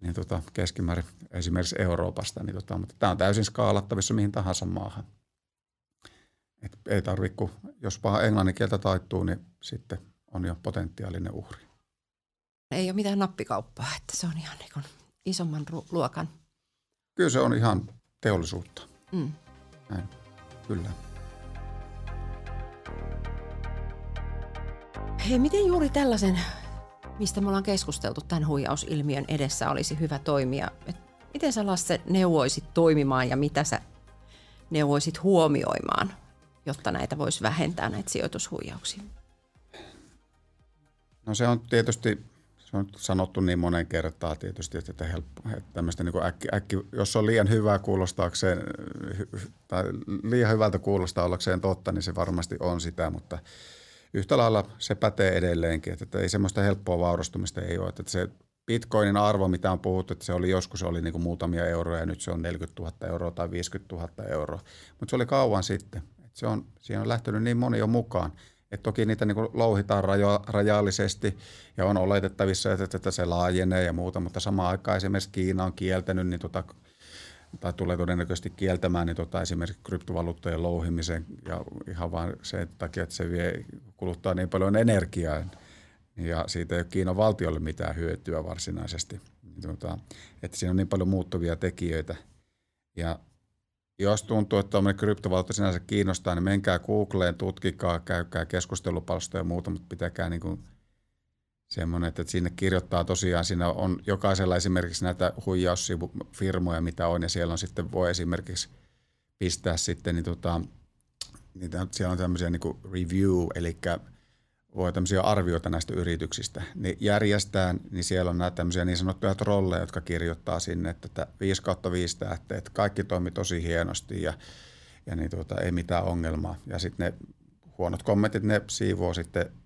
Speaker 2: niin tota, keskimäärin esimerkiksi Euroopasta, niin tota, mutta tämä on täysin skaalattavissa mihin tahansa maahan. Et ei tarvitse, kun jos vaan englannin kieltä taittuu, niin sitten on jo potentiaalinen uhri.
Speaker 1: Ei ole mitään nappikauppaa, että se on ihan niin isomman luokan.
Speaker 2: Kyllä se on ihan teollisuutta. Mm. Näin, kyllä.
Speaker 1: Hei, miten juuri tällaisen, mistä me ollaan keskusteltu tämän huijausilmiön edessä, olisi hyvä toimia? Et miten sä Lasse neuvoisit toimimaan ja mitä sä neuvoisit huomioimaan jotta näitä voisi vähentää, näitä sijoitushuijauksia?
Speaker 2: No se on tietysti, se on sanottu niin monen kertaa tietysti, että, helppo, että tämmöistä niin äkki, äkki, jos on liian hyvää kuulostaakseen tai liian hyvältä kuulostaa ollakseen totta, niin se varmasti on sitä, mutta yhtä lailla se pätee edelleenkin, että, että ei semmoista helppoa vaurastumista ei ole, että se Bitcoinin arvo, mitä on puhuttu, että se oli joskus oli niin kuin muutamia euroja ja nyt se on 40 000 euroa tai 50 000 euroa, mutta se oli kauan sitten. Että se on, siihen on lähtenyt niin moni jo mukaan. Et toki niitä niin louhitaan rajo, rajallisesti ja on oletettavissa, että, että se laajenee ja muuta, mutta samaan aikaan esimerkiksi Kiina on kieltänyt niin tota, tai tulee todennäköisesti kieltämään niin tota, esimerkiksi kryptovaluuttojen louhimisen ja ihan vain sen takia, että se vie, kuluttaa niin paljon energiaa ja siitä ei ole Kiinan valtiolle mitään hyötyä varsinaisesti. Niin tota, että siinä on niin paljon muuttuvia tekijöitä ja jos tuntuu, että tuommoinen kryptovaluutta sinänsä kiinnostaa, niin menkää Googleen, tutkikaa, käykää keskustelupalstoja ja muuta, mutta pitäkää niin kuin semmoinen, että sinne kirjoittaa tosiaan, siinä on jokaisella esimerkiksi näitä huijaussivufirmoja, mitä on, ja siellä on sitten, voi esimerkiksi pistää sitten, niin tota, niitä, siellä on tämmöisiä niin kuin review, eli voi tämmöisiä arvioita näistä yrityksistä, niin järjestään, niin siellä on näitä tämmöisiä niin sanottuja trolleja, jotka kirjoittaa sinne, että 5 kautta 5 tähteä, että kaikki toimi tosi hienosti ja, ja niin tuota, ei mitään ongelmaa. Ja sitten ne huonot kommentit, ne siivoo sitten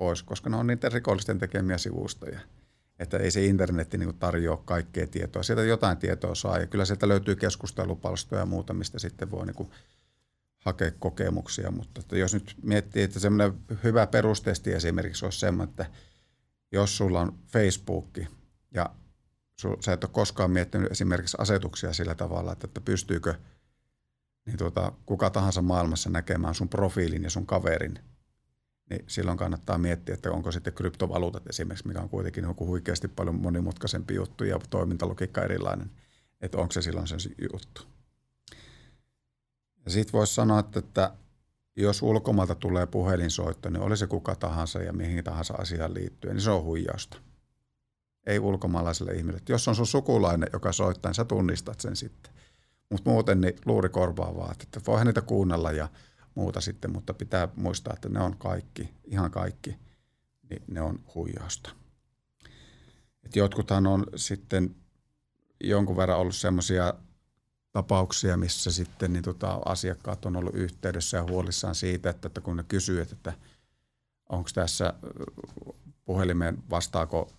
Speaker 2: pois, koska ne on niitä rikollisten tekemiä sivustoja. Että ei se internetti niin tarjoa kaikkea tietoa. Sieltä jotain tietoa saa ja kyllä sieltä löytyy keskustelupalstoja ja muuta, mistä sitten voi niin hakea kokemuksia, mutta että jos nyt miettii, että semmoinen hyvä perustesti esimerkiksi olisi semmoinen, että jos sulla on Facebook ja sä et ole koskaan miettinyt esimerkiksi asetuksia sillä tavalla, että, että pystyykö niin tuota, kuka tahansa maailmassa näkemään sun profiilin ja sun kaverin, niin silloin kannattaa miettiä, että onko sitten kryptovaluutat esimerkiksi, mikä on kuitenkin joku huikeasti paljon monimutkaisempi juttu ja toimintalogiikka erilainen, että onko se silloin se juttu. Sitten voisi sanoa, että, että jos ulkomailta tulee puhelinsoitto, niin oli se kuka tahansa ja mihin tahansa asiaan liittyen, niin se on huijausta. Ei ulkomaalaiselle ihmiselle. Jos on sun sukulainen, joka soittaa, niin sä tunnistat sen sitten. Mutta muuten niin luuri korvaa vaan, että voihan niitä kuunnella ja muuta sitten, mutta pitää muistaa, että ne on kaikki, ihan kaikki, niin ne on huijausta. Et jotkuthan on sitten jonkun verran ollut semmoisia tapauksia, missä sitten niin tota, asiakkaat on ollut yhteydessä ja huolissaan siitä, että, että kun ne kysyy, että, onko tässä puhelimeen vastaako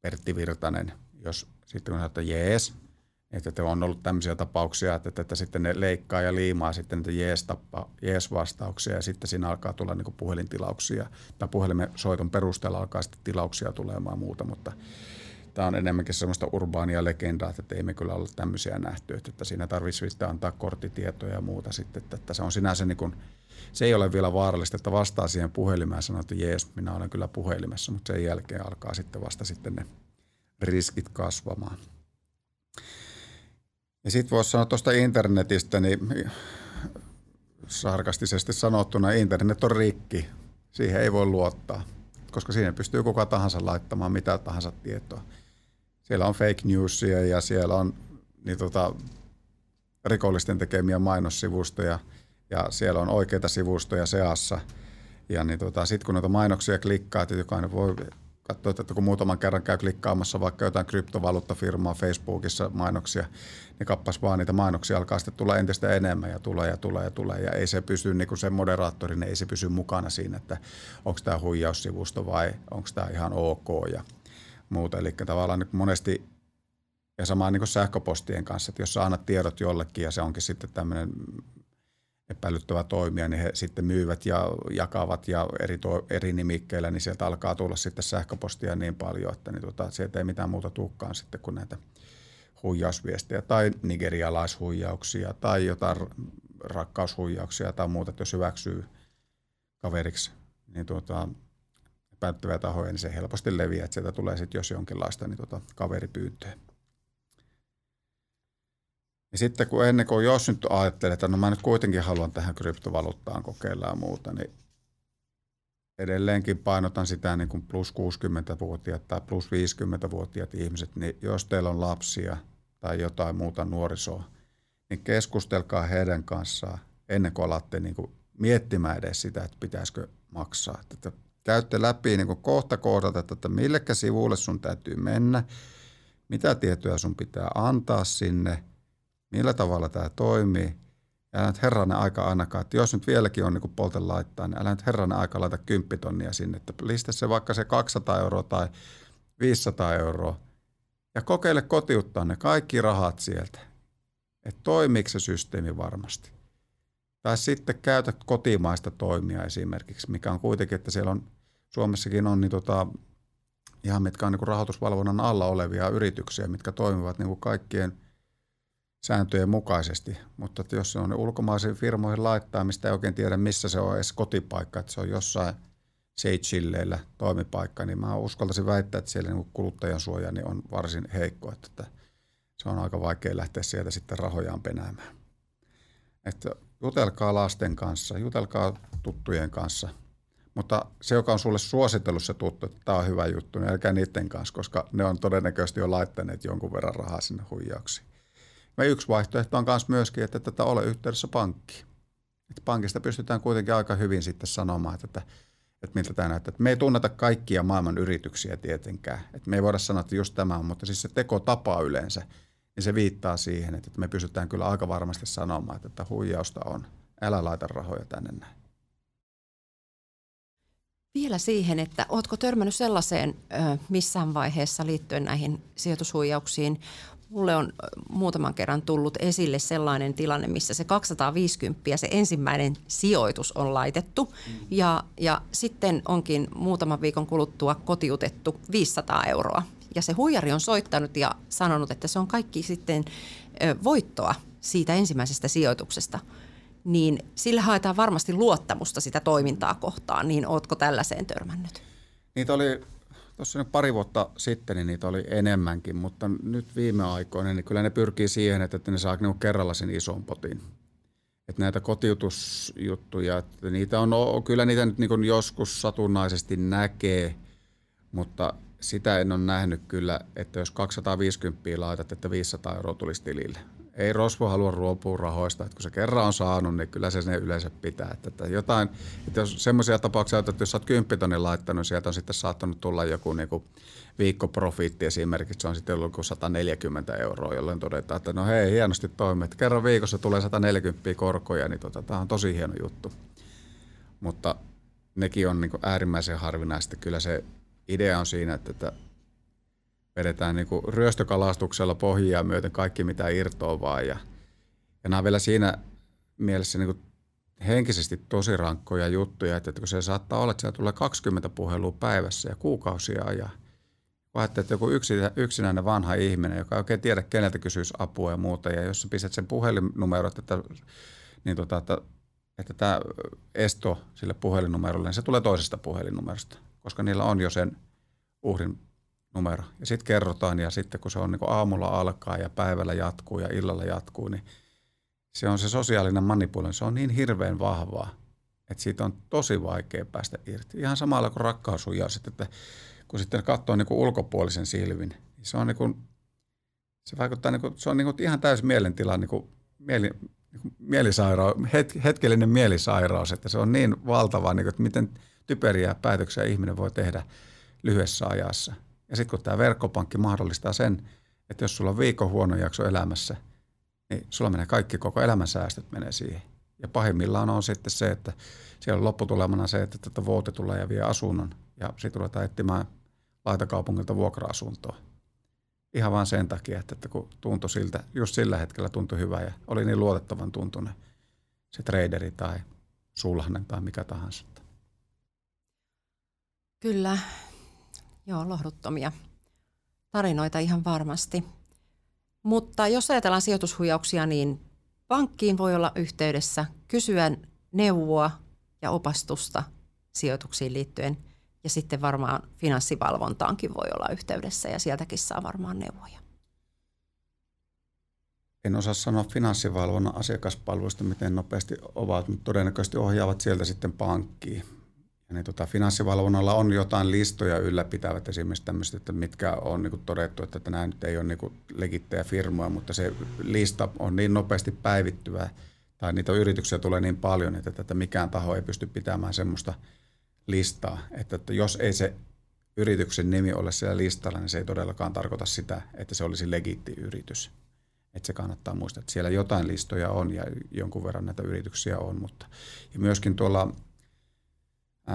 Speaker 2: Pertti Virtanen, jos sitten kun sanoo, että jees, että on ollut tämmöisiä tapauksia, että, että, että sitten ne leikkaa ja liimaa sitten niitä jees-tappa, jees-vastauksia ja sitten siinä alkaa tulla niin puhelintilauksia tai puhelimen soiton perusteella alkaa sitten tilauksia tulemaan muuta, mutta tämä on enemmänkin semmoista urbaania legendaa, että ei me kyllä ole tämmöisiä nähty, että siinä tarvitsisi sitten antaa korttitietoja ja muuta sitten, että, että se on sinänsä niin kuin, se ei ole vielä vaarallista, että vastaa siihen puhelimeen ja sanoo, että jees, minä olen kyllä puhelimessa, mutta sen jälkeen alkaa sitten vasta sitten ne riskit kasvamaan. Ja sitten voisi sanoa tuosta internetistä, niin sarkastisesti sanottuna internet on rikki. Siihen ei voi luottaa, koska siinä pystyy kuka tahansa laittamaan mitä tahansa tietoa siellä on fake newsia ja siellä on niin tota, rikollisten tekemiä mainossivustoja ja siellä on oikeita sivustoja seassa. Ja niin tota, sitten kun noita mainoksia klikkaa, että jokainen voi katsoa, että kun muutaman kerran käy klikkaamassa vaikka jotain kryptovaluuttafirmaa Facebookissa mainoksia, niin kappas vaan niitä mainoksia alkaa sitten tulla entistä enemmän ja tulee ja tulee ja tulee. Ja ei se pysy, niin kuin se moderaattori, niin ei se pysy mukana siinä, että onko tämä huijaussivusto vai onko tämä ihan ok. Ja muuta. Eli tavallaan niin monesti, ja samaan niin sähköpostien kanssa, että jos sä annat tiedot jollekin ja se onkin sitten tämmöinen epäilyttävä toimija, niin he sitten myyvät ja jakavat ja eri, to, eri nimikkeillä, niin sieltä alkaa tulla sitten sähköpostia niin paljon, että niin tota, sieltä ei mitään muuta tukkaan sitten kuin näitä huijausviestejä tai nigerialaishuijauksia tai jotain rakkaushuijauksia tai muuta, että jos hyväksyy kaveriksi, niin tuota, päättäviä tahoja, niin se helposti leviää, että sieltä tulee sitten jos jonkinlaista niin tota, kaveripyyntöä. Ja sitten kun ennen kuin jos nyt ajattelee, että no mä nyt kuitenkin haluan tähän kryptovaluuttaan kokeilla ja muuta, niin edelleenkin painotan sitä niin kuin plus 60-vuotiaat tai plus 50-vuotiaat ihmiset, niin jos teillä on lapsia tai jotain muuta nuorisoa, niin keskustelkaa heidän kanssaan ennen kuin alatte niin kuin miettimään edes sitä, että pitäisikö maksaa. Että käytte läpi niin kohta kohdalta, että, että millekä sivulle sun täytyy mennä, mitä tietoja sun pitää antaa sinne, millä tavalla tämä toimii. Ja älä nyt herranen aika ainakaan, että jos nyt vieläkin on niin polten laittaa, niin älä nyt herranen aika laita kymppitonnia sinne. Että listä se vaikka se 200 euroa tai 500 euroa ja kokeile kotiuttaa ne kaikki rahat sieltä. Että toimiiko se systeemi varmasti. Tai sitten käytä kotimaista toimia esimerkiksi, mikä on kuitenkin, että siellä on Suomessakin on niin tota, ihan mitkä on niin rahoitusvalvonnan alla olevia yrityksiä, mitkä toimivat niin kaikkien sääntöjen mukaisesti. Mutta että jos se on ulkomaisiin firmoihin laittaa, mistä ei oikein tiedä, missä se on edes kotipaikka, että se on jossain Seychilleillä toimipaikka, niin mä uskaltaisin väittää, että siellä niin kuluttajan suoja niin on varsin heikko, että se on aika vaikea lähteä sieltä sitten rahojaan penäämään. Että jutelkaa lasten kanssa, jutelkaa tuttujen kanssa – mutta se, joka on sulle suositellut se tuttu, että tämä on hyvä juttu, niin älkää niiden kanssa, koska ne on todennäköisesti jo laittaneet jonkun verran rahaa sinne huijauksiin. Ja yksi vaihtoehto on myös myöskin, että tätä ole yhteydessä pankkiin. Että pankista pystytään kuitenkin aika hyvin sitten sanomaan, että, että, miltä tämä näyttää. Että me ei tunneta kaikkia maailman yrityksiä tietenkään. Että me ei voida sanoa, että just tämä on, mutta siis se tekotapa yleensä, niin se viittaa siihen, että me pystytään kyllä aika varmasti sanomaan, että, että huijausta on. Älä laita rahoja tänne näin.
Speaker 1: Vielä siihen, että oletko törmännyt sellaiseen missään vaiheessa liittyen näihin sijoitushuijauksiin? Mulle on muutaman kerran tullut esille sellainen tilanne, missä se 250 se ensimmäinen sijoitus on laitettu mm. ja, ja sitten onkin muutaman viikon kuluttua kotiutettu 500 euroa. Ja se huijari on soittanut ja sanonut, että se on kaikki sitten voittoa siitä ensimmäisestä sijoituksesta – niin sillä haetaan varmasti luottamusta sitä toimintaa kohtaan, niin ootko tällaiseen törmännyt?
Speaker 2: Niitä oli tuossa pari vuotta sitten, niin niitä oli enemmänkin, mutta nyt viime aikoina, niin kyllä ne pyrkii siihen, että ne saa niinku kerralla sen ison potin. Että näitä kotiutusjuttuja, että niitä on, kyllä niitä nyt niin joskus satunnaisesti näkee, mutta sitä en ole nähnyt kyllä, että jos 250 laitat, että 500 euroa tulisi tilille ei Rosvo halua ruopua rahoista, että kun se kerran on saanut, niin kyllä se ne yleensä pitää. Että, että jotain, että jos semmoisia tapauksia, että jos sä oot 10 laittanut, sieltä on sitten saattanut tulla joku niin kuin viikkoprofiitti esimerkiksi, se on sitten ollut 140 euroa, jolloin todetaan, että no hei, hienosti toimii, että kerran viikossa tulee 140 korkoja, niin tota, tämä on tosi hieno juttu. Mutta nekin on niin äärimmäisen harvinaista. Kyllä se idea on siinä, että, että vedetään niin kuin ryöstökalastuksella pohjia myöten kaikki mitä irtoaa vaan. Ja, ja nämä on vielä siinä mielessä niin kuin henkisesti tosi rankkoja juttuja, että kun se saattaa olla, että siellä tulee 20 puhelua päivässä ja kuukausia ajan. Kun että joku yksinäinen vanha ihminen, joka ei oikein tiedä, keneltä kysyisi apua ja muuta, ja jos sä pistät sen puhelinnumero, että, niin tota, että, että tämä esto sille puhelinnumerolle, niin se tulee toisesta puhelinnumerosta, koska niillä on jo sen uhrin numero. Ja sitten kerrotaan ja sitten kun se on niin aamulla alkaa ja päivällä jatkuu ja illalla jatkuu, niin se on se sosiaalinen manipulointi. Se on niin hirveän vahvaa, että siitä on tosi vaikea päästä irti. Ihan samalla kuin rakkaushuijaus, että kun sitten katsoo niin ulkopuolisen silvin, niin se on niin kuin, se vaikuttaa, niin kuin, se on niin kuin ihan täysin mielentila, niin kuin mieli, niin mielisairaus, het, hetkellinen mielisairaus, että se on niin valtava, niin kuin, että miten typeriä päätöksiä ihminen voi tehdä lyhyessä ajassa – ja sitten kun tämä verkkopankki mahdollistaa sen, että jos sulla on viikon huono jakso elämässä, niin sulla menee kaikki, koko elämän säästöt menee siihen. Ja pahimmillaan on sitten se, että siellä on lopputulemana se, että tätä vuote tulee ja vie asunnon. Ja sitten ruvetaan etsimään laitakaupungilta vuokra-asuntoa. Ihan vain sen takia, että, että kun tuntui siltä, just sillä hetkellä tuntui hyvä ja oli niin luotettavan tuntunen se traderi tai sulhanen tai mikä tahansa.
Speaker 1: Kyllä, Joo, lohduttomia tarinoita ihan varmasti. Mutta jos ajatellaan sijoitushuijauksia, niin pankkiin voi olla yhteydessä, kysyä neuvoa ja opastusta sijoituksiin liittyen. Ja sitten varmaan finanssivalvontaankin voi olla yhteydessä ja sieltäkin saa varmaan neuvoja.
Speaker 2: En osaa sanoa finanssivalvonnan asiakaspalveluista, miten nopeasti ovat, mutta todennäköisesti ohjaavat sieltä sitten pankkiin niin tota, finanssivalvonnalla on jotain listoja ylläpitävät esimerkiksi tämmöiset, että mitkä on niin kuin todettu, että nämä nyt ei ole niin legittejä firmoja, mutta se lista on niin nopeasti päivittyvä tai niitä yrityksiä tulee niin paljon, että tätä mikään taho ei pysty pitämään semmoista listaa. Että, että jos ei se yrityksen nimi ole siellä listalla, niin se ei todellakaan tarkoita sitä, että se olisi legiitti yritys. Että se kannattaa muistaa, että siellä jotain listoja on ja jonkun verran näitä yrityksiä on. Mutta, ja myöskin tuolla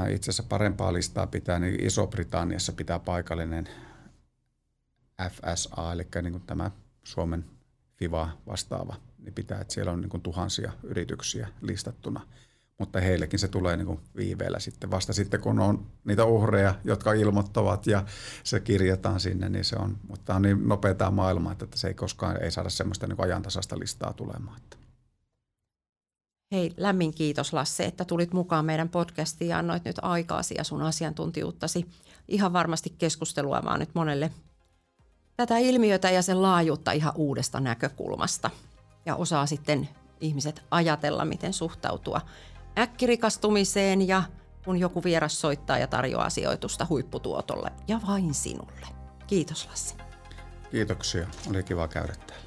Speaker 2: itse asiassa parempaa listaa pitää, niin Iso-Britanniassa pitää paikallinen FSA, eli niin kuin tämä Suomen FIVA vastaava, niin pitää, että siellä on niin kuin tuhansia yrityksiä listattuna – mutta heillekin se tulee niin kuin viiveellä sitten. Vasta sitten, kun on niitä uhreja, jotka ilmoittavat ja se kirjataan sinne, niin se on, mutta on niin nopeaa maailmaa, että se ei koskaan ei saada semmoista niin ajantasasta listaa tulemaan.
Speaker 1: Hei, lämmin kiitos Lasse, että tulit mukaan meidän podcastiin ja annoit nyt aikaasi ja sun asiantuntijuuttasi. Ihan varmasti keskustelua vaan nyt monelle tätä ilmiötä ja sen laajuutta ihan uudesta näkökulmasta. Ja osaa sitten ihmiset ajatella, miten suhtautua äkkirikastumiseen ja kun joku vieras soittaa ja tarjoaa sijoitusta huipputuotolle ja vain sinulle. Kiitos Lassi.
Speaker 2: Kiitoksia. Oli kiva käydä täällä.